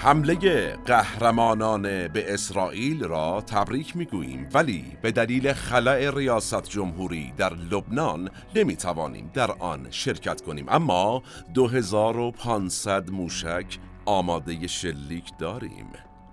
حمله قهرمانانه به اسرائیل را تبریک می‌گوییم ولی به دلیل خلع ریاست جمهوری در لبنان نمی توانیم در آن شرکت کنیم. اما 2500 موشک آماده شلیک داریم.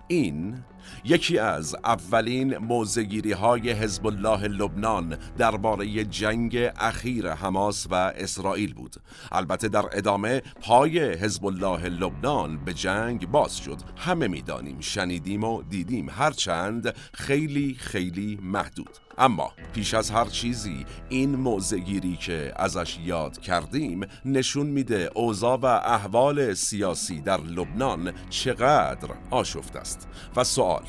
این یکی از اولین موزگیری های حزب الله لبنان درباره جنگ اخیر حماس و اسرائیل بود. البته در ادامه پای حزب الله لبنان به جنگ باز شد. همه می‌دانیم شنیدیم و دیدیم هرچند خیلی خیلی محدود. اما پیش از هر چیزی این موزگیری که ازش یاد کردیم نشون میده اوضاع و احوال سیاسی در لبنان چقدر آشفت است و سوال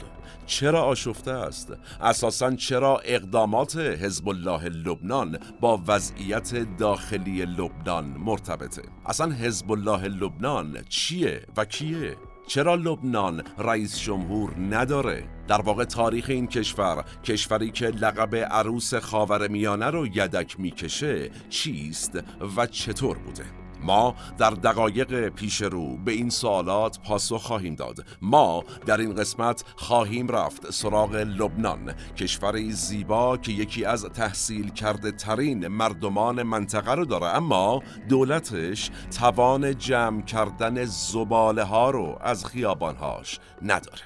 چرا آشفته است؟ اساسا چرا اقدامات حزب الله لبنان با وضعیت داخلی لبنان مرتبطه؟ اصلا حزب الله لبنان چیه و کیه؟ چرا لبنان رئیس جمهور نداره؟ در واقع تاریخ این کشور کشوری که لقب عروس خاور میانه رو یدک می‌کشه چیست و چطور بوده؟ ما در دقایق پیش رو به این سوالات پاسخ خواهیم داد. ما در این قسمت خواهیم رفت سراغ لبنان کشوری زیبا که یکی از تحصیل کرده ترین مردمان منطقه رو داره. اما دولتش توان جمع کردن زباله ها رو از خیابانهاش نداره.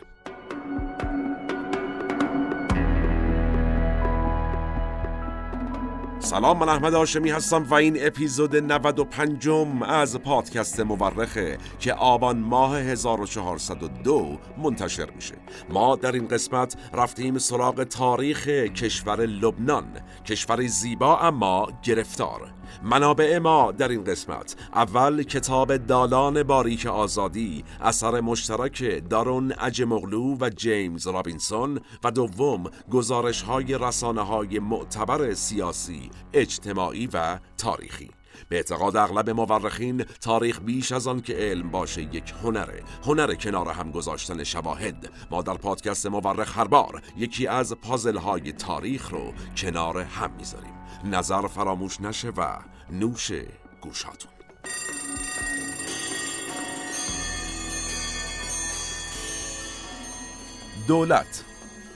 سلام من احمد آشمی هستم و این اپیزود 95 از پادکست مورخه که آبان ماه 1402 منتشر میشه. ما در این قسمت رفتیم سراغ تاریخ کشور لبنان کشوری زیبا اما گرفتار. منابع ما در این قسمت. اول کتاب دالان باریک آزادی اثر مشترک دارون اجمغلو و جیمز رابینسون و دوم گزارش های رسانه های معتبر سیاسی اجتماعی و تاریخی. به اعتقاد اغلب مورخین تاریخ بیش از آن که علم باشه یک هنره هنر کنار هم گذاشتن شواهد. ما در پادکست مورخ هر بار یکی از پازل های تاریخ رو کنار هم می‌ذاریم. نظر فراموش نشه و نوش گوشاتون. دولت.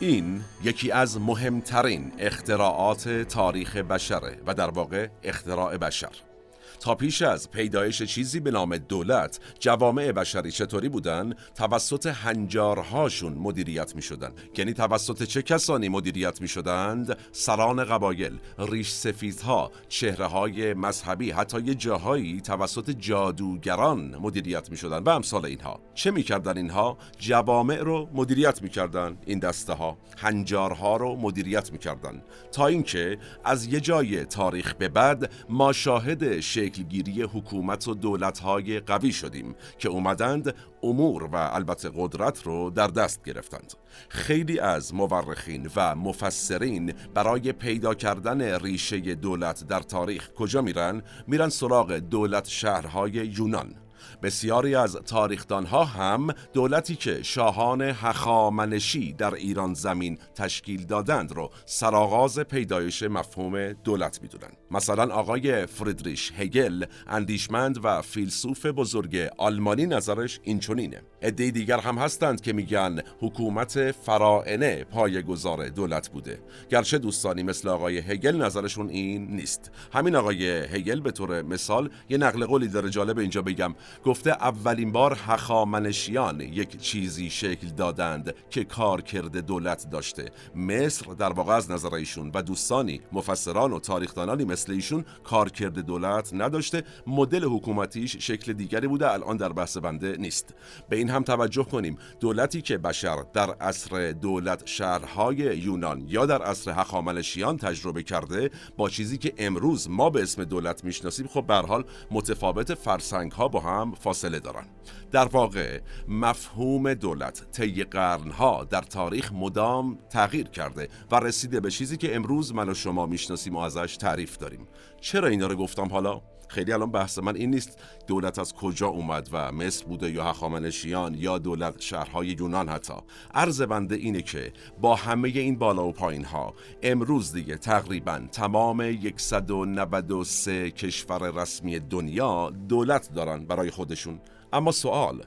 این یکی از مهمترین اختراعات تاریخ بشره و در واقع اختراع بشر. تا پیش از پیدایش چیزی به نام دولت جوامع بشری چطوری بودن؟ توسط هنجارهاشون مدیریت می شدن یعنی توسط چه کسانی مدیریت می شدند سران قبایل ریش سفیدها چهره های مذهبی حتی یه جاهایی توسط جادوگران مدیریت می شدن و امثال اینها. چه می‌کردن اینها؟ جوامع رو مدیریت می‌کردن این دسته ها هنجارها رو مدیریت می‌کردن. تا اینکه از یه جای تاریخ به بعد ما شاهد شکلگیری حکومت و دولتهای قوی شدیم که اومدند امور و البته قدرت رو در دست گرفتند خیلی از مورخین و مفسرین برای پیدا کردن ریشه دولت در تاریخ کجا میرن؟ میرن سراغ دولت شهرهای یونان بسیاری از تاریخدانها هم دولتی که شاهان هخامنشی در ایران زمین تشکیل دادند رو سرآغاز پیدایش مفهوم دولت می‌دونند. مثلا آقای فریدریش هگل اندیشمند و فیلسوف بزرگ آلمانی نظرش اینچنینه. عده دیگر هم هستند که میگن حکومت فرائنه گذار دولت بوده. گرچه دوستانی مثل آقای هگل نظرشون این نیست. همین آقای هگل به طور مثال یه نقل قولی داره جالب اینجا بگم. گفته اولین بار هخامنشیان یک چیزی شکل دادند که کار کرده دولت داشته. مصر در واقع از نظر ایشون و دوستانی مفسران و تاریخدانانی مثل ایشون کار کرده دولت نداشته. مدل حکومتیش شکل دیگری بوده الان در بحث بنده نیست. به این هم توجه کنیم. دولتی که بشر در عصر دولت شهرهای یونان یا در عصر هخامنشیان تجربه کرده با چیزی که امروز ما به اسم دولت می‌شناسیم خب به حال متفاوت فرسنگ ها با هم فاصله دارن. در واقع مفهوم دولت طی قرنها در تاریخ مدام تغییر کرده و رسیده به چیزی که امروز من و شما می‌شناسیم و ازش تعریف داریم. چرا اینا رو گفتم حالا؟ خیلی الان بحث من این نیست دولت از کجا اومد و مصر بوده یا هخامنشیان یا دولت شهرهای یونان حتی. عرض بنده اینه که با همه این بالا و پایین ها امروز دیگه تقریبا تمام 193 کشور رسمی دنیا دولت دارن برای خودشون. اما سوال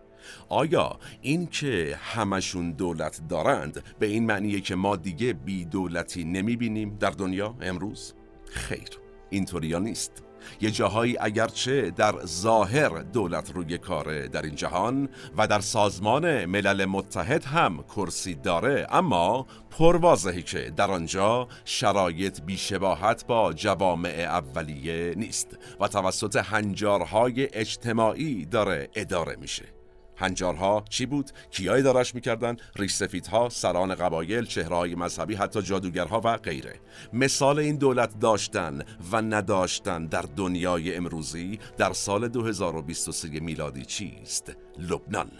آیا این که همشون دولت دارند به این معنیه که ما دیگه بی دولتی نمی بینیم در دنیا امروز؟ خیر اینطوریا نیست؟ یه جاهایی اگرچه در ظاهر دولت روی کاره در این جهان و در سازمان ملل متحد هم کرسی داره اما پروازهی که در آنجا شرایط بیشباهت با جوامع اولیه نیست و توسط هنجارهای اجتماعی داره اداره میشه. هنجارها چی بود؟ کیا ادارش می‌کردن؟ ریش سفیدها، سران قبایل، چهرهای مذهبی، حتی جادوگرها و غیره مثال این دولت داشتن و نداشتن در دنیای امروزی در سال 2023 میلادی چیست؟ لبنان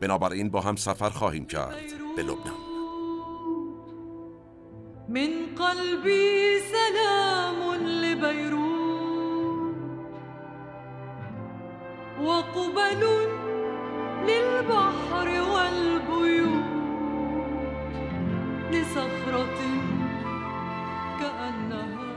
بنابراین با هم سفر خواهیم کرد به لبنان من قلبی سلام لبیروت وقبل للبحر والبيوت لصخرة كأنها.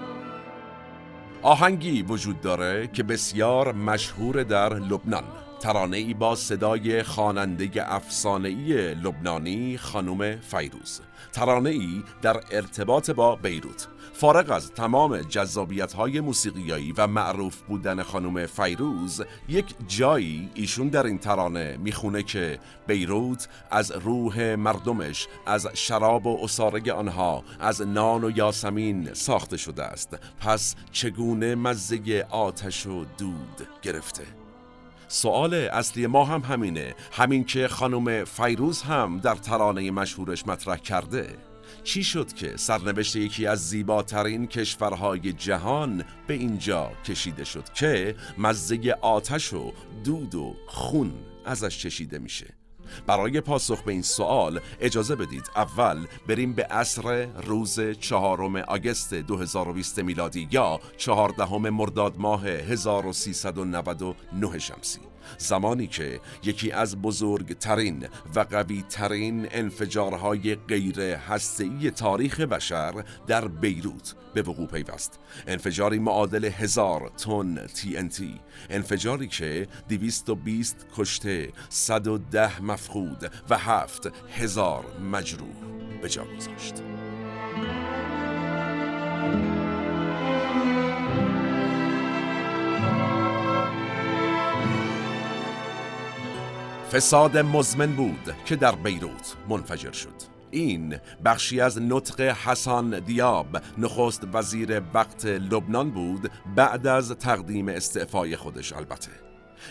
آهنگی وجود داره که بسیار مشهور در لبنان. ترانه ای با صدای خواننده افسانه‌ای لبنانی خانم فیروز. ترانه ای در ارتباط با بیروت. فارغ از تمام جذابیت های موسیقیایی و معروف بودن خانم فیروز یک جایی ایشون در این ترانه می‌خونه که بیروت از روح مردمش از شراب و اصارگ آنها از نان و یاسمین ساخته شده است. پس چگونه مزه آتش و دود گرفته؟ سوال اصلی ما هم همینه. همین که خانم فیروز هم در ترانه مشهورش مطرح کرده. چی شد که سرنوشت یکی از زیباترین کشورهای جهان به اینجا کشیده شد که مزه آتش و دود و خون ازش چشیده میشه؟ برای پاسخ به این سوال اجازه بدید اول بریم به عصر روز چهارم آگست 2020 میلادی یا چهاردهم مرداد ماه 1399 شمسی. زمانی که یکی از بزرگترین و قوی ترین انفجارهای غیر هسته‌ای تاریخ بشر در بیروت به وقوع پیوست. انفجاری معادل هزار تن TNT انفجاری که 220 کشته 110 مفقود و هفت هزار مجروح به جا گذاشت. فساد مزمن بود که در بیروت منفجر شد. این بخشی از نطق حسان دیاب نخست وزیر وقت لبنان بود بعد از تقدیم استعفای خودش البته.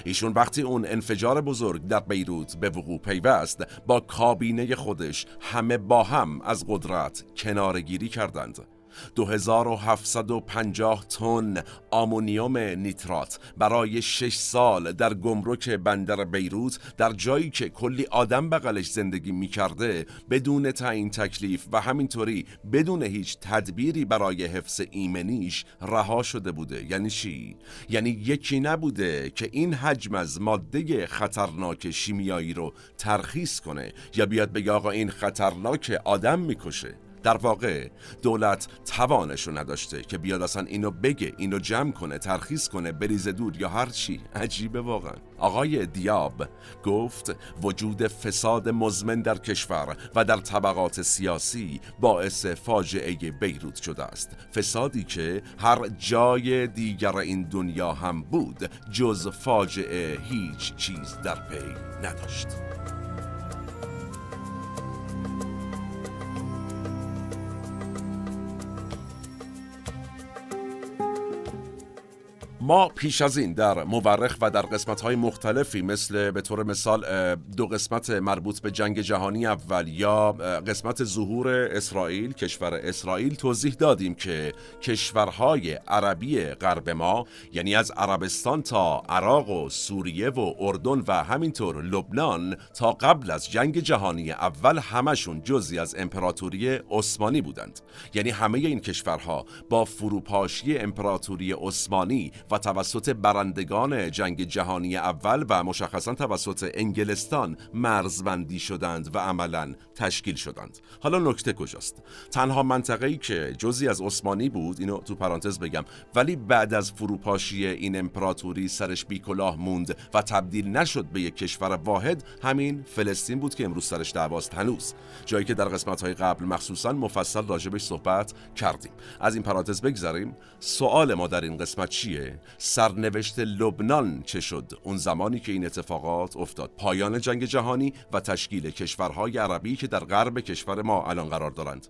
ایشون وقتی اون انفجار بزرگ در بیروت به وقوع پیوست با کابینه خودش همه با هم از قدرت کنارگیری کردند. 2750 تن آمونیوم نیترات برای 6 سال در گمرک بندر بیروت در جایی که کلی آدم بغلش زندگی می‌کرده بدون تعیین تکلیف و همینطوری بدون هیچ تدبیری برای حفظ ایمنیش رها شده بوده. یعنی چی؟ یعنی یکی نبوده که این حجم از ماده خطرناک شیمیایی رو ترخیص کنه یا بیاد بگه آقا این خطرناک آدم می‌کشه. در واقع دولت توانش رو نداشته که بیاد اصلا اینو بگه اینو جمع کنه ترخیص کنه بریزه دور یا هر چی. عجیبه واقعا. آقای دیاب گفت وجود فساد مزمن در کشور و در طبقات سیاسی باعث فاجعه بیروت شده است. فسادی که هر جای دیگر این دنیا هم بود جز فاجعه هیچ چیز در پی نداشت. ما پیش از این در مورخ و در قسمت های مختلفی مثل به طور مثال دو قسمت مربوط به جنگ جهانی اول یا قسمت ظهور اسرائیل کشور اسرائیل توضیح دادیم که کشورهای عربی غرب ما یعنی از عربستان تا عراق و سوریه و اردن و همینطور لبنان تا قبل از جنگ جهانی اول همشون جزی از امپراتوری عثمانی بودند. یعنی همه این کشورها با فروپاشی امپراتوری عثمانی و توسط برندگان جنگ جهانی اول و مشخصا توسط انگلستان مرزبندی شدند و عملا تشکیل شدند. حالا نکته کجاست؟ تنها منطقه ای که جزی از عثمانی بود اینو تو پرانتز بگم ولی بعد از فروپاشی این امپراتوری سرش بیکلاه موند و تبدیل نشد به یک کشور واحد همین فلسطین بود که امروز سرش دعواست هنوز. جایی که در قسمت های قبل مخصوصا مفصل راجبش صحبت کردیم. از این پرانتز بگذریم. سوال ما در این قسمت چیه؟ سرنوشت لبنان چه شد؟ اون زمانی که این اتفاقات افتاد. پایان جنگ جهانی و تشکیل کشورهای عربی که در غرب کشور ما الان قرار دارند.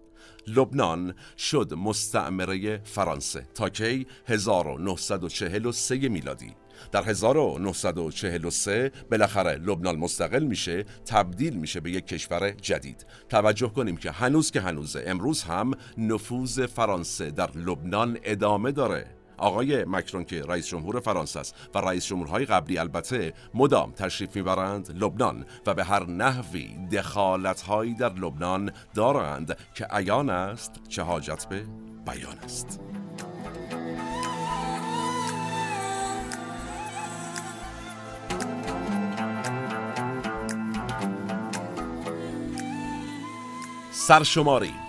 لبنان شد مستعمره فرانسه تا کی 1943 میلادی. در 1943 بالاخره لبنان مستقل میشه تبدیل میشه به یک کشور جدید. توجه کنیم که هنوز که هنوزه امروز هم نفوذ فرانسه در لبنان ادامه داره. آقای مکرون که رئیس جمهور فرانسه است و رئیس جمهورهای قبلی البته مدام تشریف می‌برند لبنان و به هر نحوی دخالتهایی در لبنان دارند که عیان است چه حاجت به بیان است. سرشماری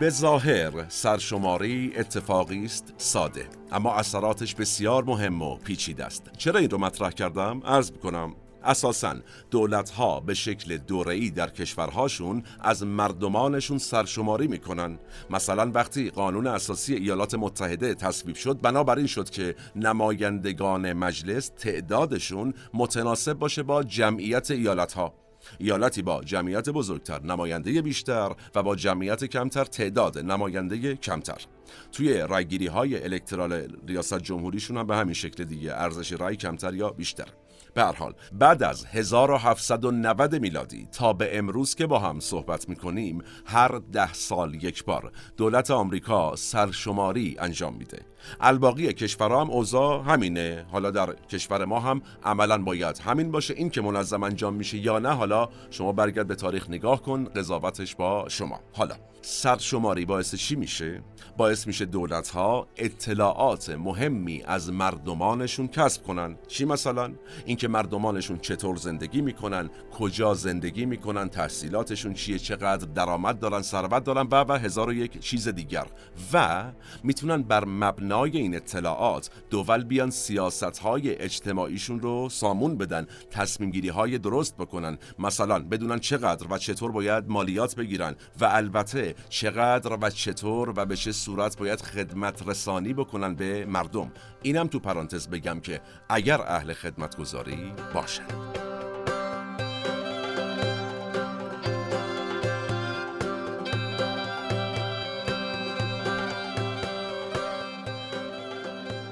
به ظاهر سرشماری اتفاقی است ساده اما اثراتش بسیار مهم و پیچیده است. چرا این رو مطرح کردم؟ عرض کنم اساسا دولت ها به شکل دوره‌ای در کشورهاشون از مردمانشون سرشماری می‌کنن. مثلا وقتی قانون اساسی ایالات متحده تصویب شد بنابراین شد که نمایندگان مجلس تعدادشون متناسب باشه با جمعیت ایالت ها ایالتی با جمعیت بزرگتر نماینده بیشتر و با جمعیت کمتر تعداد نماینده کمتر. توی رایگیری های الکترال ریاست جمهوریشون هم به همین شکل دیگه ارزش رای کمتر یا بیشتر. به حال بعد از 1790 میلادی تا به امروز که با هم صحبت می‌کنیم هر ده سال یک بار دولت آمریکا سرشماری انجام میده. الباقی کشورها هم اوضاع همینه. حالا در کشور ما هم عملا باید همین باشه. این که منظم انجام میشه یا نه حالا شما برگرد به تاریخ نگاه کن. قضاوتش با شما. حالا سرشماری باعث چی میشه؟ باعث میشه دولت ها اطلاعات مهمی از مردمانشون کسب کنن. چی مثلا؟ اینکه مردمانشون چطور زندگی می‌کنن کجا زندگی می‌کنن تحصیلاتشون چیه چقدر درآمد دارن ثروت دارن و و هزار و یک چیز دیگر. و می‌تونن بر مبنای این اطلاعات دول بیان سیاست های اجتماعیشون رو سامون بدن تصمیم گیری های درست بکنن. مثلا بدونن چقدر و چطور باید مالیات بگیرن. و البته چقدر و چطور و به چه صورت باید خدمت رسانی بکنن به مردم. اینم تو پرانتز بگم که اگر اهل خدمت گذاری باشن.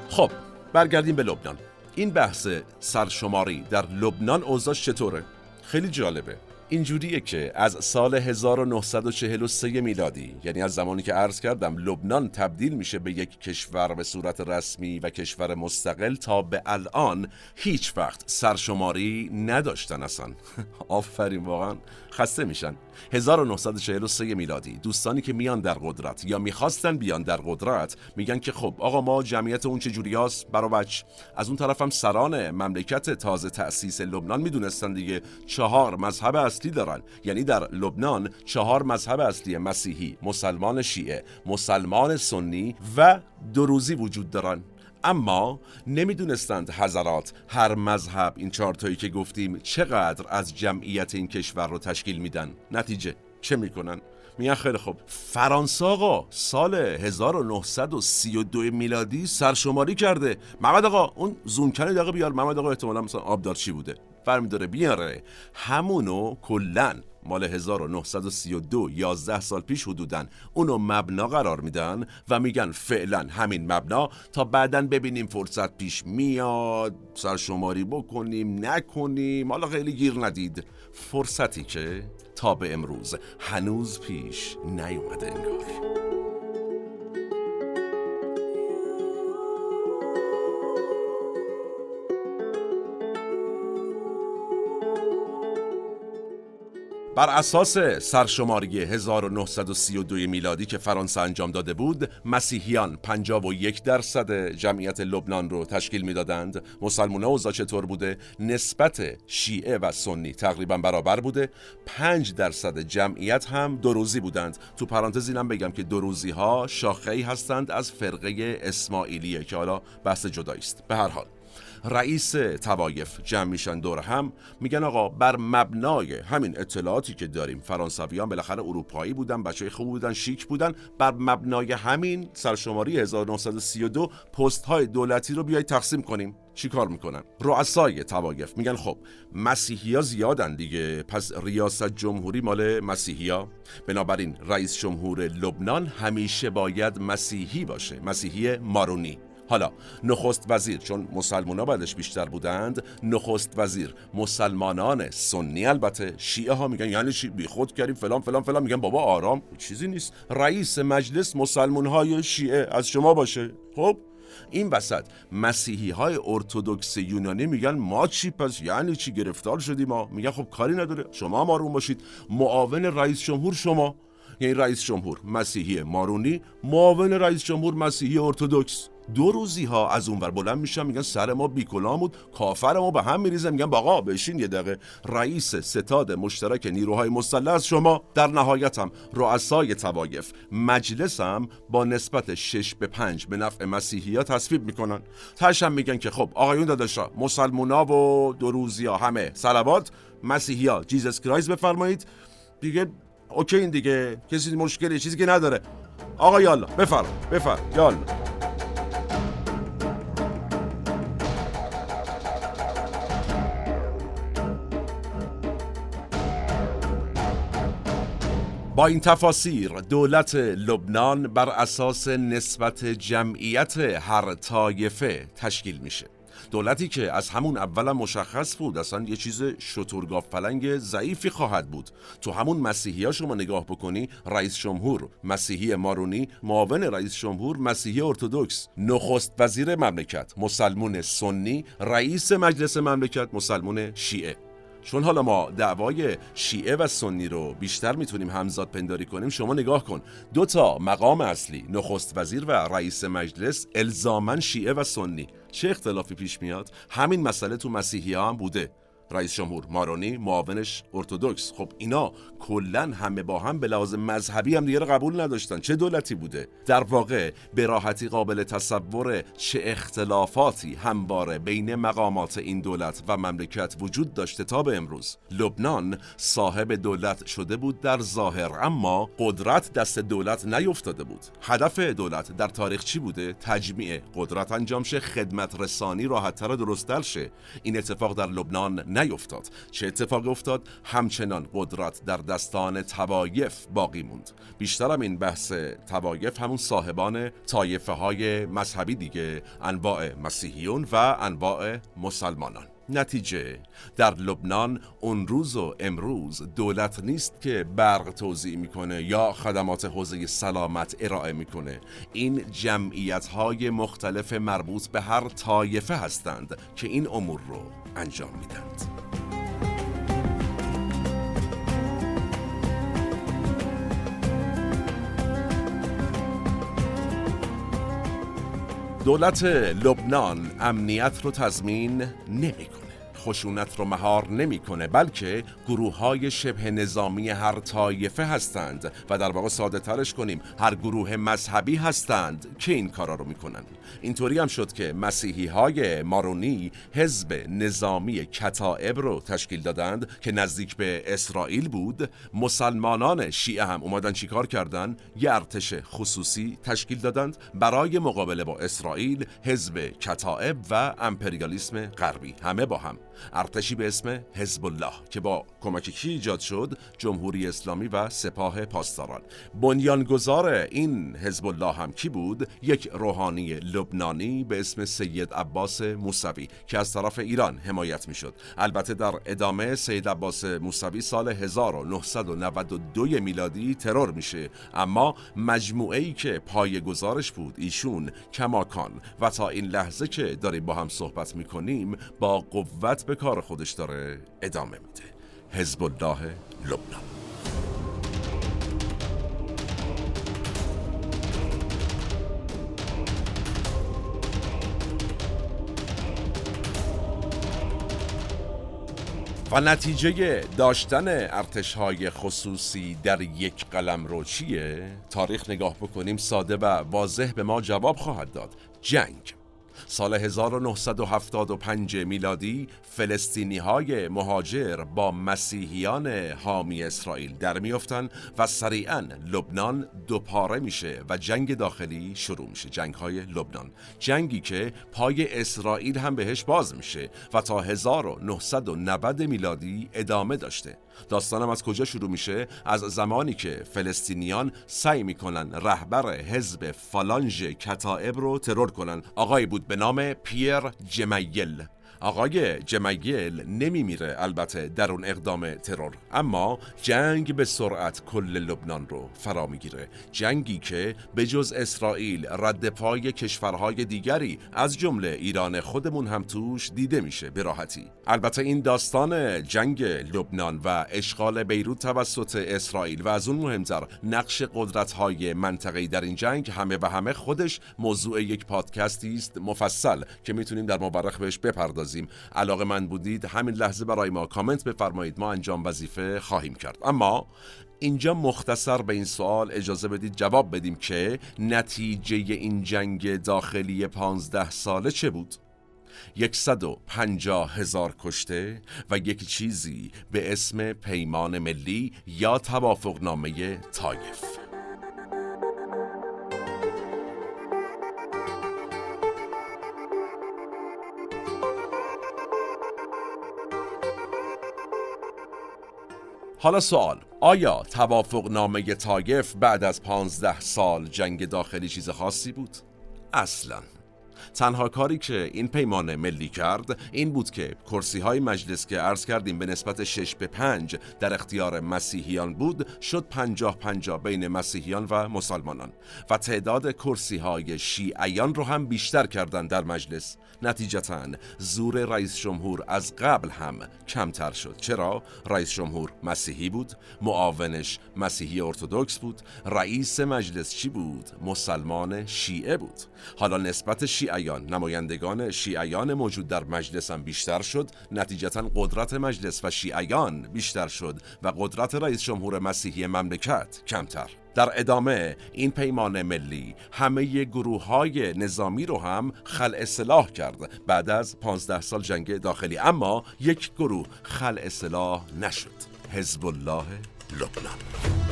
خب برگردیم به لبنان. این بحث سرشماری در لبنان اوضاعش چطوره؟ خیلی جالبه. اینجوریه که از سال 1943 میلادی یعنی از زمانی که عرض کردم لبنان تبدیل میشه به یک کشور به صورت رسمی و کشور مستقل تا به الان هیچ وقت سرشماری نداشتن اصلا. آفرین واقعا خسته میشن. 1943 میلادی دوستانی که میان در قدرت یا می‌خواستن بیان در قدرت میگن که خب آقا ما جمعیت اون چه جوری هست برا بچ از اون طرف هم سران مملکت تازه تأسیس لبنان می‌دونستن دیگه. چهار مذهب اصلی دارن. یعنی در لبنان چهار مذهب اصلی مسیحی مسلمان شیعه مسلمان سنی و دروزی وجود دارن. اما نمی‌دونستند حضرات هر مذهب این چارتایی که گفتیم چقدر از جمعیت این کشور رو تشکیل میدن. نتیجه چه می‌کنن؟ میگن خیلی خوب. فرانسه آقا سال 1932 میلادی سرشماری کرده. محمد آقا اون زونکنی دقیقه بیار. محمد آقا احتمالا مثلا آبدارچی بوده؟ برمی داره بیاره. همونو کلن مال 1932 11 سال پیش حدودن اونو مبنا قرار میدن و میگن فعلا همین مبنا. تا بعدا ببینیم فرصت پیش میاد سرشماری بکنیم نکنیم. حالا خیلی گیر ندید. فرصتی که تا به امروز هنوز پیش نیومده انگار. بر اساس سرشماری 1932 میلادی که فرانسه انجام داده بود مسیحیان 51 درصد جمعیت لبنان رو تشکیل می‌دادند. مسلمان اوضاع چطور بوده؟ نسبت شیعه و سنی تقریبا برابر بوده. 5 درصد جمعیت هم دروزی بودند. تو پرانتز اینم بگم که دروزی ها شاخه ای هستند از فرقه اسماعیلیه که حالا بحث جدایی است به هر حال. رئیس توایف جمع میشن دور هم میگن آقا بر مبنای همین اطلاعاتی که داریم فرانسویان بالاخره اروپایی بودن بچه خوب بودن شیک بودن بر مبنای همین سرشماری 1932 پست های دولتی رو بیای تقسیم کنیم. چی کار می‌کنن؟ رؤسای توایف میگن خب مسیحی ها زیادن دیگه. پس ریاست جمهوری مال مسیحی ها بنابراین رئیس جمهور لبنان همیشه باید مسیحی باشه مسیحی مارونی. حالا نخست وزیر چون مسلمان ها بعدش بیشتر بودند نخست وزیر مسلمانان سنی البته شیعه ها میگن یعنی چی؟ بی خود کردیم فلان فلان فلان میگن بابا آرام چیزی نیست. رئیس مجلس مسلمان های شیعه از شما باشه. خب این وسط مسیحی های ارتودکس یونانی میگن ما چی پس؟ یعنی چی؟ گرفتار شدیم ما. میگن خب کاری نداره. شما مارون باشید. معاون رئیس جمهور شما. یعنی رئیس جمهور مسیحی مارونی معاون رئیس جمهور مسیحی ارتودکس دروزی ها از اونور بلند میشن میگن سر ما بی کلاه بود کافر ما به هم میریزه میگن بابا بشین یه دقیقه. رئیس ستاد مشترک نیروهای مسلح از شما در نهایت هم رؤسای طوایف مجلس هم با نسبت 6 به 5 به نفع مسیحی ها تصویب می‌کنن. تهش هم میگن که خب آقایون داداشا مسلمونا و دروزی ها همه صلوات مسیحی ها Jesus Christ بفرمایید. دیگه okay این دیگه کسی مشکلی چیزی که نداره. آقا یالا بفرم بفرم یالا. با این تفاسیر دولت لبنان بر اساس نسبت جمعیت هر طایفه تشکیل میشه. دولتی که از همون اول مشخص بود اصلا یه چیز شترگاف پلنگ ضعیفی خواهد بود. تو همون مسیحی ها شما نگاه بکنی رئیس جمهور مسیحی مارونی معاون رئیس جمهور مسیحی ارتودکس نخست وزیر مملکت مسلمون سنی رئیس مجلس مملکت مسلمون شیعه. چون حالا ما دعوای شیعه و سنی رو بیشتر می‌تونیم همزاد پنداری کنیم شما نگاه کن. دو تا مقام اصلی نخست وزیر و رئیس مجلس الزامن شیعه و سنی. چه اختلافی پیش میاد؟ همین مسئله تو مسیحی هم بوده. رئیس جمهور مارونی معاونش ارتودکس خب اینا کلا همه با هم به لحاظ مذهبی هم دیگه قبول نداشتن. چه دولتی بوده؟ در واقع به راحتی قابل تصور چه اختلافاتی همواره بین مقامات این دولت و مملکت وجود داشته تا به امروز. لبنان صاحب دولت شده بود در ظاهر اما قدرت دست دولت نیفتاده بود. هدف دولت در تاریخ چی بوده؟ تجمیع قدرت انجام شه خدمت رسانی راحتتر و درستتر شه. این اتفاق در لبنان نیفتاد. چه اتفاق افتاد؟ همچنان قدرت در دستان توایف باقی موند. بیشترم این بحث توایف همون صاحبان طایفه های مذهبی دیگه انواع مسیحیون و انواع مسلمانان. نتیجه در لبنان اون روز و امروز دولت نیست که برق توضیح می‌کنه یا خدمات حوزه سلامت ارائه می‌کنه. این جمعیت های مختلف مربوط به هر طایفه هستند که این امور رو انجام میدند دولت لبنان امنیت رو تضمین نمی‌کنه خشونت رو مهار نمی‌کنه بلکه گروه های شبه نظامی هر طایفه هستند و در واقع ساده ترش کنیم هر گروه مذهبی هستند که این کارا رو می‌کنن. اینطوری هم شد که مسیحی های مارونی حزب نظامی کتائب رو تشکیل دادند که نزدیک به اسرائیل بود. مسلمانان شیعه هم اومدن چیکار کردن؟ یه ارتش خصوصی تشکیل دادند برای مقابله با اسرائیل حزب کتائب و امپریالیسم غربی. همه با هم. ارتشی به اسم حزب الله که با کمک کی ایجاد شد؟ جمهوری اسلامی و سپاه پاسداران. بنیانگذار این حزب الله هم کی بود؟ یک روحانی لبنانی به اسم سید عباس موسوی که از طرف ایران حمایت می‌شد. البته در ادامه سید عباس موسوی سال 1992 میلادی ترور میشه. اما مجموعه ای که پای گزارش بود ایشون کماکان. و تا این لحظه که داریم با هم صحبت می‌کنیم با قوت به کار خودش داره ادامه میده. حزب الله لبنان. و نتیجه داشتن ارتشهای خصوصی در یک قلم رو چیه؟ تاریخ نگاه بکنیم ساده و واضح به ما جواب خواهد داد. جنگ. سال 1975 میلادی فلسطینی های مهاجر با مسیحیان حامی اسرائیل در میفتن و سریعا لبنان دوپاره میشه و جنگ داخلی شروع میشه جنگ های لبنان. جنگی که پای اسرائیل هم بهش باز میشه و تا 1990 میلادی ادامه داشته. داستانم از کجا شروع میشه؟ از زمانی که فلسطینیان سعی می‌کنن رهبر حزب فالانژ کتائب رو ترور کنن. آقای بود به نام پیر جمیل. آقای جمیل نمیمیره البته در اون اقدام ترور اما جنگ به سرعت کل لبنان رو فرا می‌گیره. جنگی که به جز اسرائیل رد پای کشورهای دیگری از جمله ایران خودمون هم توش دیده میشه به راحتی. البته این داستان جنگ لبنان و اشغال بیروت توسط اسرائیل و از اون مهمتر نقش قدرت های منطقه‌ای در این جنگ همه و همه خودش موضوع یک پادکستی است مفصل که می‌تونیم در مورخ بهش بپردازیم. علاقه من بودید همین لحظه برای ما کامنت بفرمایید. ما انجام وظیفه خواهیم کرد. اما اینجا مختصر به این سوال اجازه بدید جواب بدیم که نتیجه این جنگ داخلی پانزده ساله چه بود؟ یکصد و پنجاه هزار کشته و یک چیزی به اسم پیمان ملی یا توافقنامه طائف حالا سوال آیا توافق نامه طائف بعد از پانزده سال جنگ داخلی چیز خاصی بود؟ اصلا تنها کاری که این پیمان ملی کرد این بود که کرسی های مجلس که عرض کردیم به نسبت 6 به 5 در اختیار مسیحیان بود شد 50 50 بین مسیحیان و مسلمانان و تعداد کرسی های شیعیان رو هم بیشتر کردن در مجلس. نتیجتا زور رئیس جمهور از قبل هم کمتر شد. چرا؟ رئیس جمهور مسیحی بود معاونش مسیحی ارتودکس بود رئیس مجلس چی بود؟ مسلمان شیعه بود. حالا نسبت شیعیان. نمایندگان شیعیان موجود در مجلس هم بیشتر شد. نتیجتا قدرت مجلس و شیعیان بیشتر شد و قدرت رئیس جمهور مسیحی مملکت کمتر. در ادامه این پیمان ملی همه گروه های نظامی رو هم خلع سلاح کرد. بعد از 15 سال جنگ داخلی. اما یک گروه خلع سلاح نشد. حزب الله لبنان.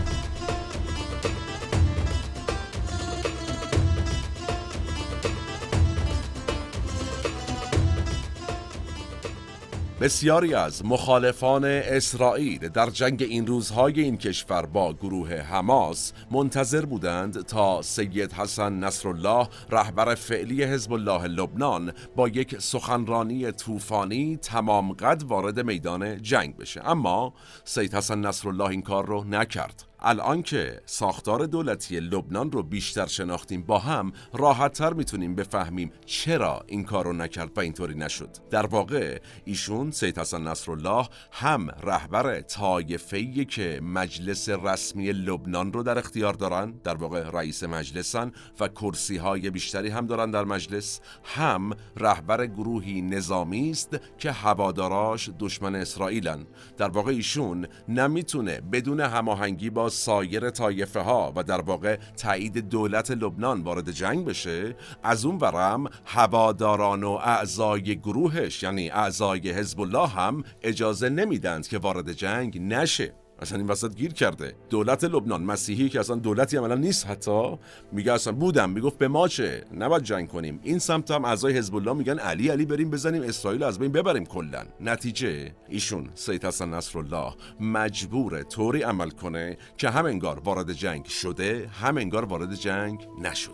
بسیاری از مخالفان اسرائیل در جنگ این روزهای این کشور با گروه حماس منتظر بودند تا سید حسن نصرالله رهبر فعلی حزب الله لبنان با یک سخنرانی طوفانی تمام قد وارد میدان جنگ بشه. اما سید حسن نصرالله این کار رو نکرد. الان که ساختار دولتی لبنان رو بیشتر شناختیم با هم راحتتر می‌تونیم بفهمیم چرا این کار رو نکرد و اینطوری نشد. در واقع ایشون سید حسن نصرالله هم رهبر طایفه‌ای که مجلس رسمی لبنان رو در اختیار دارن در واقع رئیس مجلسن و کرسی های بیشتری هم دارن در مجلس هم رهبر گروهی نظامی است که هواداراش دشمن اسرائیلن. در واقع ایشون نمی‌تونه بدون هماهنگی با سایر طایفه ها و در واقع تایید دولت لبنان وارد جنگ بشه از اون ورم هواداران و اعضای گروهش یعنی اعضای حزب الله هم اجازه نمیدند که وارد جنگ نشه. اصلا این وسط گیر کرده. دولت لبنان. مسیحی که اصلا دولتی عملا نیست حتی. میگه اصلا بودم. می‌گفت به ما چه؟ نباید جنگ کنیم. این سمت هم اعضای حزب الله میگن علی علی بریم بزنیم. اسرائیل از بین ببریم کلا. نتیجه؟ ایشون سید حسن نصرالله مجبور طوری عمل کنه که هم انگار وارد جنگ شده هم انگار وارد جنگ نشده.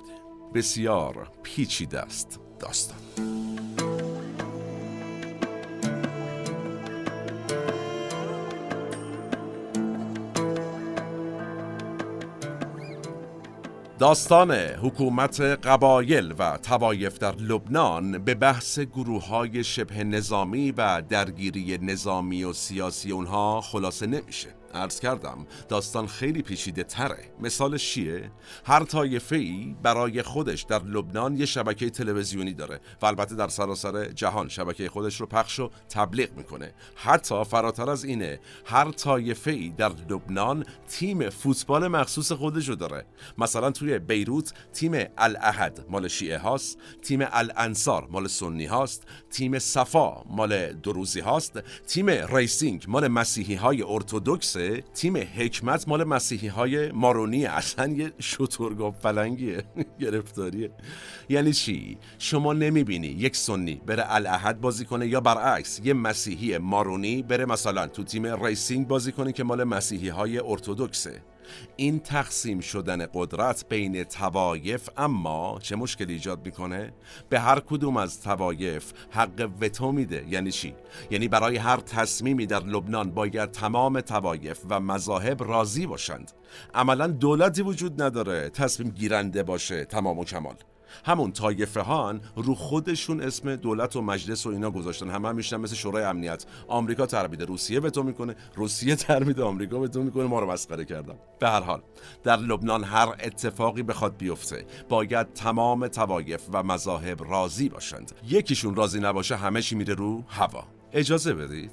بسیار پیچیده است داستان. داستان حکومت قبایل و توایف در لبنان به بحث گروه های شبه نظامی و درگیری نظامی و سیاسی اونها خلاصه نمیشه. عرض کردم داستان خیلی پیچیده تره. مثالش چیه؟ هر طایفه ای برای خودش در لبنان یه شبکه تلویزیونی داره و البته در سراسر جهان شبکه خودش رو پخش و تبلیغ می‌کنه. حتی فراتر از اینه هر طایفه ای در لبنان تیم فوتبال مخصوص خودش رو داره. مثلا توی بیروت تیم الاحد مال شیعه هاست تیم الانصار مال سنی هاست تیم صفا مال دروزی هاست تیم Racing مال مسیحی های ارتودکس تیم حکمت مال مسیحی های مارونی اصلا یه شترگاو پلنگیه گرفتاریه. یعنی چی؟ شما نمی‌بینی یک سنی بره الاحد بازی کنه یا برعکس یه مسیحی مارونی بره مثلا تو تیم Racing بازی کنه که مال مسیحی های ارتودکسه این تقسیم شدن قدرت بین طوایف اما چه مشکلی ایجاد می‌کنه؟ به هر کدوم از طوایف حق وتو میده. یعنی چی؟ یعنی برای هر تصمیمی در لبنان باید تمام توایف و مذاهب راضی باشند. عملا دولتی وجود نداره تصمیم گیرنده باشه. تمام و کمال. همون طایفه هان رو خودشون اسم دولت و مجلس و اینا گذاشتن. همه هم میشن مثل شورای امنیت. آمریکا تربیده روسیه به تو می‌کنه. روسیه تربیده آمریکا به تو می‌کنه. ما رو مسخره کردن به هر حال در لبنان هر اتفاقی بخواد بیفته باید تمام توایف و مذاهب راضی باشند. یکیشون راضی نباشه همه چی میره رو هوا. اجازه بدید.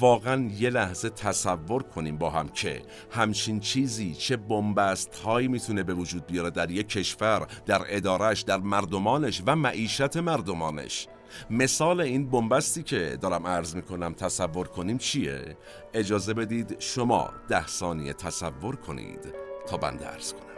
واقعا یه لحظه تصور کنیم با هم که همچین چیزی چه بنبست هایی می‌تونه به وجود بیاره در یک کشور در ادارش در مردمانش و معیشت مردمانش. مثال این بنبستی که دارم عرض می‌کنم تصور کنیم چیه؟ اجازه بدید شما ده ثانیه تصور کنید تا بنده عرض کنم.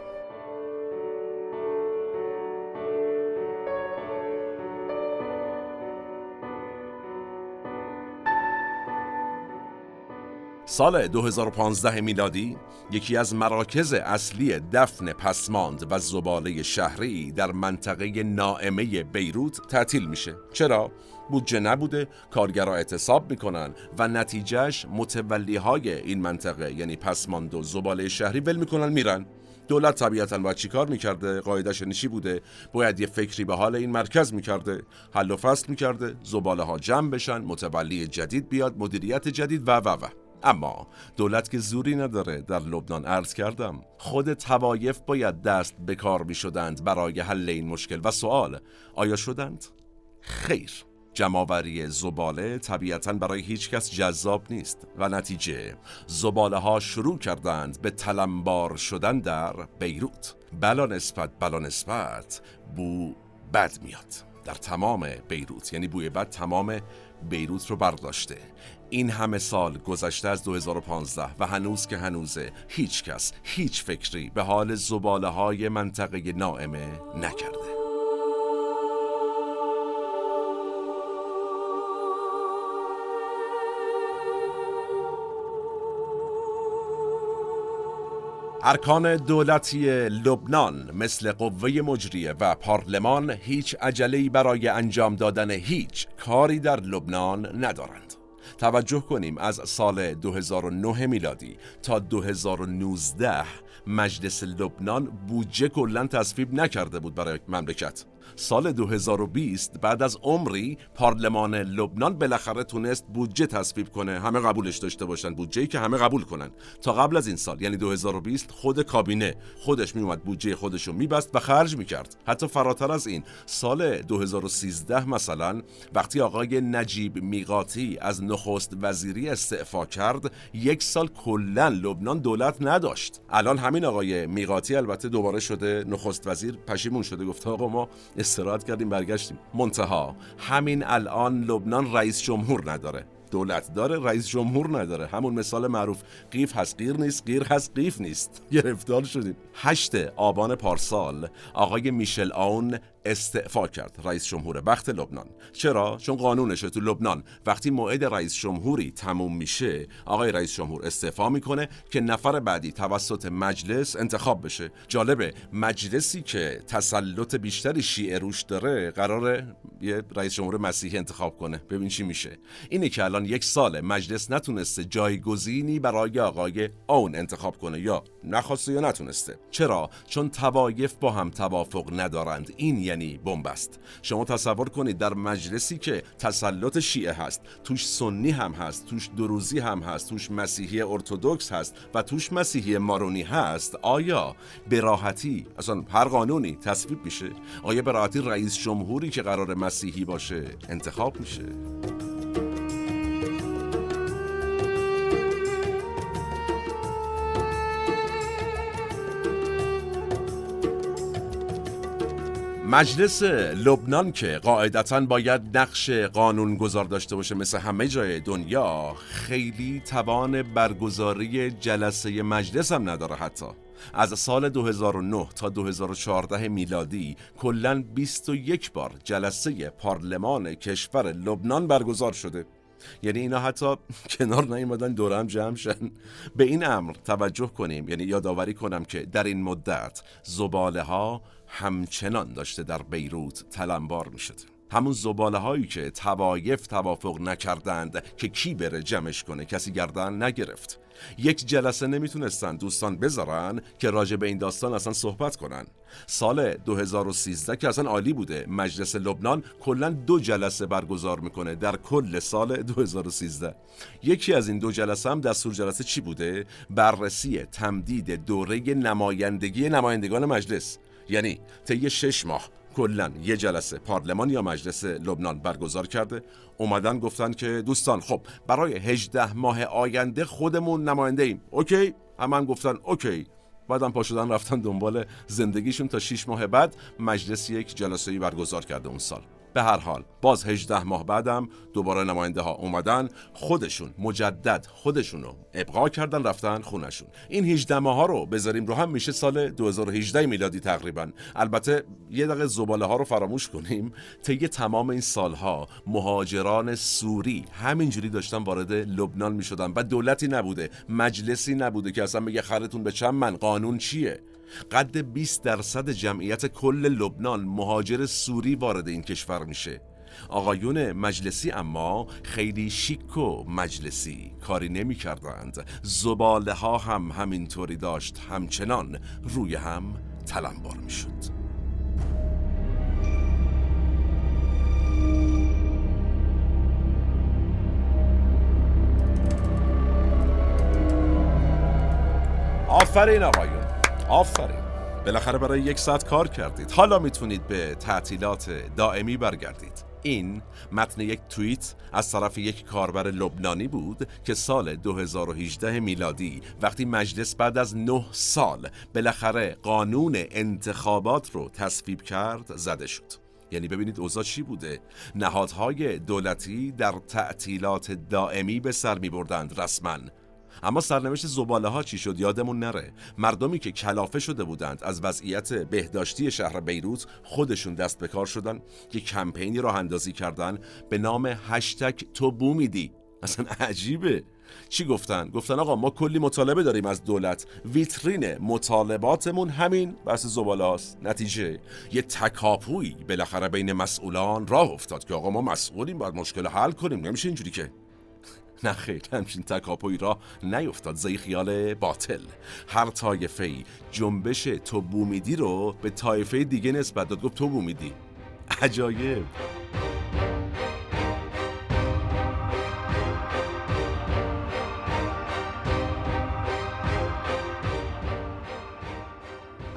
سال 2015 میلادی یکی از مراکز اصلی دفن پسماند و زباله شهری در منطقه نائمه بیروت تعطیل میشه. چرا؟ بودجه نبوده کارگرها اعتصاب می‌کنن و نتیجهش متولی های این منطقه یعنی پسماند و زباله شهری ول می‌کنن میرن. دولت طبیعتا باید چیکار می‌کرده؟ قاعدش نشی بوده. باید یه فکری به حال این مرکز می‌کرده. حل و فصل می‌کرده. زباله ها جمع بشن متولی جدید بیاد مدیریت جدید و و و. اما دولت که زوری نداره در لبنان عرض کردم خود توایف باید دست به کار می شدند برای حل این مشکل. و سوال آیا شدند؟ خیر. جمعآوری زباله طبیعتا برای هیچ کس جذاب نیست و نتیجه زباله ها شروع کردند به تلمبار شدن در بیروت. بلا نسبت بلا نسبت بو بد میاد. در تمام بیروت یعنی بوی بد تمام بیروت رو برداشته. این همه سال گذشته از 2015 و هنوز که هنوزه هیچ کس هیچ فکری به حال زباله های منطقه نائمه نکرده ارکان دولتی لبنان مثل قوه مجریه و پارلمان هیچ عجله‌ای برای انجام دادن هیچ کاری در لبنان ندارند. توجه کنیم از سال 2009 میلادی تا 2019 مجلس لبنان بودجه کلا تصویب نکرده بود برای مملکت. سال 2020 بعد از عمری پارلمان لبنان بالاخره تونست بودجه تصویب کنه. همه قبولش داشته باشن. بودجه‌ای که همه قبول کنن. تا قبل از این سال یعنی 2020 خود کابینه خودش میومد بودجه خودش رو میبست و خرج می‌کرد. حتی فراتر از این سال 2013 مثلا وقتی آقای نجیب میقاتی از نخست وزیری استعفا کرد یک سال کلا لبنان دولت نداشت. الان همین آقای میقاتی البته دوباره شده نخست وزیر پشیمون شده. گفته آقا ما استراحت کردیم برگشتیم. منتها همین الان لبنان رئیس جمهور نداره. دولت داره رئیس جمهور نداره. همون مثال معروف قیف هست قیر نیست قیر هست قیف نیست. گرفتار شدیم. هشت آبان پارسال آقای میشل آون استعفا کرد. رئیس جمهور وقت لبنان. چرا؟ چون قانونش تو لبنان. وقتی موعد رئیس جمهوری تموم میشه آقای رئیس جمهور استعفا می‌کنه که نفر بعدی توسط مجلس انتخاب بشه. جالبه مجلسی که تسلط بیشتری شیعه روش داره قراره یه رئیس جمهور مسیحی انتخاب کنه. ببین چی میشه. اینه که الان یک سال مجلس نتونسته جایگزینی برای آقای اون انتخاب کنه. یا نخواسته یا نتونسته. چرا؟ چون توایف با هم توافق ندارند. این یعنی بنبست شما تصور کنید در مجلسی که تسلط شیعه هست توش سنی هم هست توش دروزی هم هست توش مسیحی ارتودکس هست و توش مسیحی مارونی هست آیا به راحتی اصلا هر قانونی تصویب میشه؟ آیا به راحتی رئیس جمهوری که قرار مسیحی باشه انتخاب میشه؟ مجلس لبنان که قاعدتا باید نقش قانون گذار داشته باشه مثل همه جای دنیا خیلی توان برگزاری جلسه مجلس هم نداره حتی. از سال 2009 تا 2014 میلادی کلا 21 بار جلسه پارلمان کشور لبنان برگزار شده. یعنی اینا حتی کنار نیومدن دورم جمع شن. به این امر توجه کنیم. یعنی یادآوری کنم که در این مدت زباله ها همچنان داشته در بیروت تلمبار می شده همون زباله هایی که توایف توافق نکردند که کی بره جمعش کنه کسی گردن نگرفت. یک جلسه نمی‌تونستن دوستان بذارن که راجع به این داستان اصلا صحبت کنن. سال 2013 که اصلا عالی بوده مجلس لبنان کلا دو جلسه برگزار می‌کنه در کل سال 2013 یکی از این دو جلسه هم دستور جلسه چی بوده؟ بررسی تمدید دوره نمایندگی نمایندگان مجلس. یعنی طی شش ماه کلا یه جلسه پارلمان یا مجلس لبنان برگزار کرده. اومدن گفتن که دوستان خب برای 18 ماه آینده خودمون نماینده ایم okay؟ همان گفتن okay. بعدم پا شدن رفتن دنبال زندگیشون تا 6 ماه بعد مجلس یک جلسه برگزار کرده اون سال. به هر حال باز 18 ماه بعدم دوباره نماینده ها اومدن خودشون مجدد خودشون رو ابقا کردن رفتن خونشون این 18 ماه ها رو بذاریم رو هم میشه سال 2018 میلادی تقریبا. البته یه دقیقه زباله ها رو فراموش کنیم. طی تمام این سالها مهاجران سوری همینجوری داشتن وارد لبنان می‌شدن. و دولتی نبوده مجلسی نبوده که اصلا بگه خرتون به چند من قانون چیه؟ قد 20 درصد جمعیت کل لبنان مهاجر سوری وارد این کشور میشه. آقایون مجلسی اما خیلی شیک و مجلسی کاری نمی کردند زباله ها هم همینطوری داشت همچنان روی هم تلمبار می شد آفرین آقایون! آفرین. بالاخره برای یک ساعت کار کردید. حالا می‌تونید به تعطیلات دائمی برگردید. این متن یک توییت از طرف یک کاربر لبنانی بود که سال 2018 میلادی وقتی مجلس بعد از نه سال بالاخره قانون انتخابات رو تصویب کرد زده شد. یعنی ببینید اوضاع چی بوده. نهادهای دولتی در تعطیلات دائمی به سر می بردند رسما. اما سرنوشت زباله ها چی شد؟ یادمون نره. مردمی که کلافه شده بودند از وضعیت بهداشتی شهر بیروت خودشون دست به کار شدن که کمپینی راه اندازی کردن به نام هشتگ تو بومیدی. اصلا عجیبه. چی گفتن؟ گفتن آقا ما کلی مطالبه داریم از دولت. ویترین مطالباتمون همین بحث زباله هاست نتیجه یه تکاپوی بالاخره بین مسئولان راه افتاد که آقا ما مسئولیم باید مشکل حل کنیم. نمیشه اینجوری که. نه خیر همچین تکاپوی را نیفتاد زی خیال باطل. هر طایفه ای جنبش تو بومیدی رو به طایفه دیگه نسبت داد. گفت تو بومیدی. عجایب.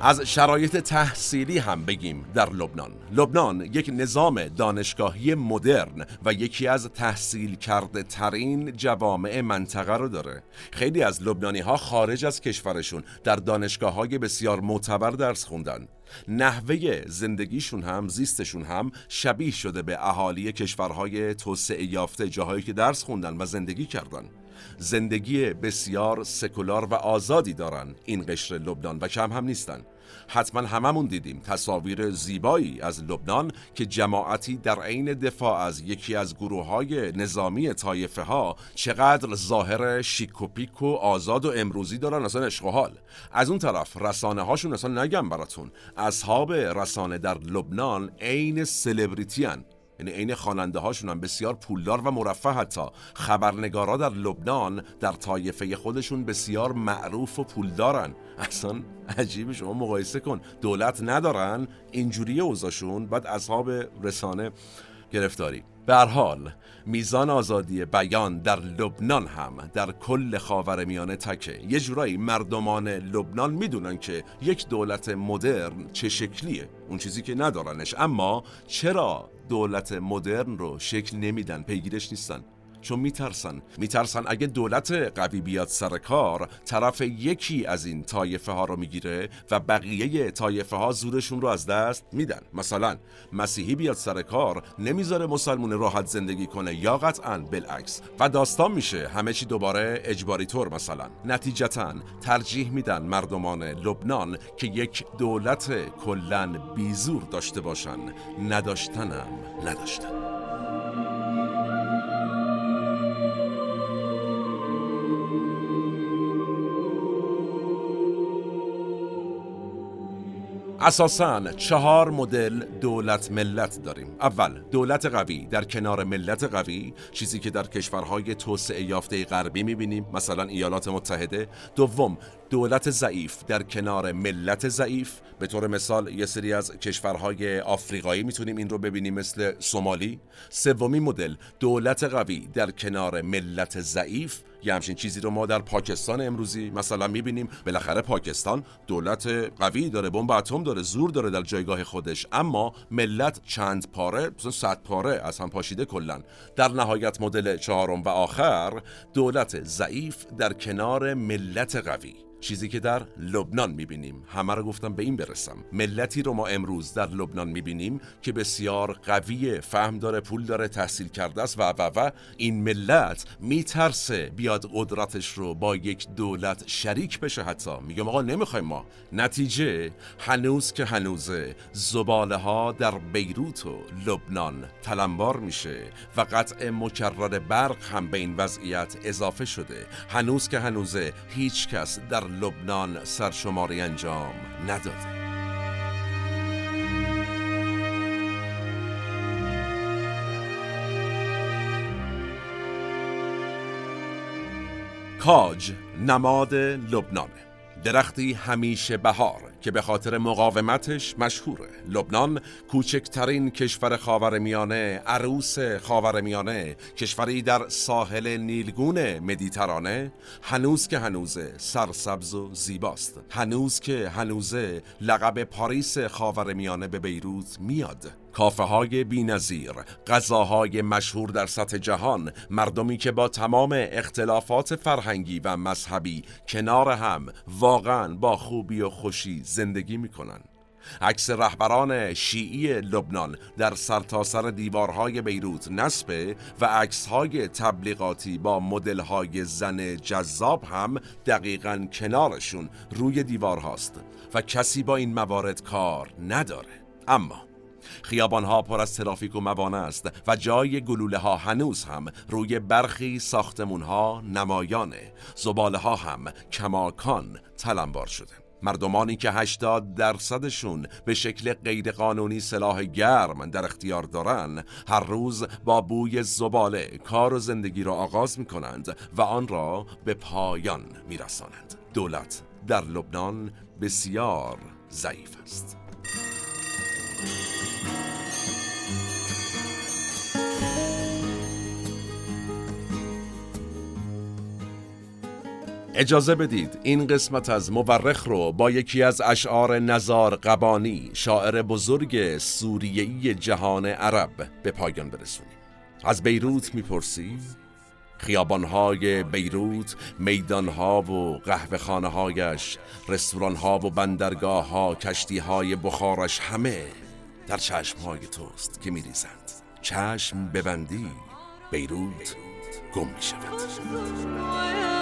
از شرایط تحصیلی هم بگیم در لبنان. لبنان یک نظام دانشگاهی مدرن و یکی از تحصیل کرده ترین جوامع منطقه رو داره. خیلی از لبنانی ها خارج از کشورشون در دانشگاه های بسیار معتبر درس خوندن. نحوه زندگیشون هم زیستشون هم شبیه شده به اهالی کشورهای توسعه یافته جاهایی که درس خوندن و زندگی کردن. زندگی بسیار سکولار و آزادی دارن این قشر لبنان و کم هم نیستن. حتما هممون دیدیم تصاویر زیبایی از لبنان که جماعتی در عین دفاع از یکی از گروه های نظامی طایفه ها چقدر ظاهر شیک و پیک و آزاد و امروزی دارن اصلا عشق از اون طرف رسانه هاشون اصلا نگم براتون. اصحاب رسانه در لبنان عین سلبریتی یعنی عین خواننده هاشون هم بسیار پولدار و مرفه حتی. خبرنگارا در لبنان در طایفه خودشون بسیار معروف و پولدارن. اصلا عجیب شما مقایسه کن. دولت ندارن اینجوری اوضاعشون بعد اصحاب رسانه گرفتاری. به حال میزان آزادی بیان در لبنان هم در کل خاور میانه تکه. یه جورایی مردمان لبنان می‌دونن که یک دولت مدرن چه شکلیه. اون چیزی که ندارنش. اما چرا دولت مدرن رو شکل نمیدن پیگیرش نیستن. چون میترسن. میترسن اگه دولت قوی بیاد سر کار طرف یکی از این طایفه ها رو می‌گیره و بقیه طایفه ها زورشون رو از دست میدن. مثلا مسیحی بیاد سر کار نمی‌ذاره مسلمون راحت زندگی کنه یا قطعا بالعکس. و داستان میشه. همه چی دوباره اجباری طور مثلا. نتیجتا ترجیح میدن مردمان لبنان که یک دولت کلن بیزور داشته باشن. نداشتنم نداشتن. اساسا چهار مدل دولت ملت داریم. اول دولت قوی. در کنار ملت قوی چیزی که در کشورهای توسعه یافته غربی می‌بینیم مثلا ایالات متحده. دوم دولت ضعیف در کنار ملت ضعیف. به طور مثال یه سری از کشورهای آفریقایی می‌تونیم این رو ببینیم مثل سومالی. سومی مدل دولت قوی در کنار ملت ضعیف. یه همچین چیزی رو ما در پاکستان امروزی مثلا می‌بینیم. بالاخره پاکستان دولت قوی داره بمب اتم داره زور داره در جایگاه خودش. اما ملت چند پاره؟ صد پاره از هم پاشیده کلا. در نهایت مدل چهارم و آخر دولت ضعیف در کنار ملت قوی. چیزی که در لبنان می‌بینیم. همه رو گفتم به این برسم. ملتی رو ما امروز در لبنان می‌بینیم که بسیار قویه فهم داره پول داره تحصیل کرده است و و و این ملت میترسه بیاد قدرتش رو با یک دولت شریک بشه حتی. میگم آقا نمی‌خوایم ما. نتیجه هنوز که هنوزه زباله ها در بیروت و لبنان تلمبار میشه و قطع مکرر برق هم به این وضعیت اضافه شده. هنوز که هنوزه هیچ کس در لبنان سرشماری انجام نداده. کاج نماد لبنانه. درختی همیشه بهار که به خاطر مقاومتش مشهوره. لبنان کوچکترین کشور خاورمیانه عروس خاورمیانه کشوری در ساحل نیلگون مدیترانه. هنوز که هنوزه سرسبز و زیباست. هنوز که هنوزه لقب پاریس خاورمیانه به بیروت میاد. کافه های بی نظیر، غذاهای مشهور در سطح جهان، مردمی که با تمام اختلافات فرهنگی و مذهبی کنار هم واقعا با خوبی و خوشی زندگی می‌کنن. عکس رهبران شیعی لبنان در سرتاسر سر دیوارهای بیروت نصبه و عکسهای تبلیغاتی با مدلهای زن جذاب هم دقیقا کنارشون روی دیوار هاست و کسی با این موارد کار نداره اما خیابان ها پر از ترافیک و موانع است و جای گلوله ها هنوز هم روی برخی ساختمون ها نمایانه. زباله ها هم کماکان تلمبار شده. مردمانی که 80 درصدشون به شکل غیرقانونی سلاح گرم در اختیار دارن هر روز با بوی زباله کار و زندگی را آغاز می کنند و آن را به پایان می رسانند. دولت در لبنان بسیار ضعیف است. اجازه بدید این قسمت از مورخ رو با یکی از اشعار نزار قبانی شاعر بزرگ سوریهی جهان عرب به پایان برسونیم. از بیروت می‌پرسی؟ خیابانهای بیروت میدانها و قهوه خانه و بندرگاه ها کشتی های بخارش همه در چشم های توست که میریزند. چشم ببندی بیروت گم می شود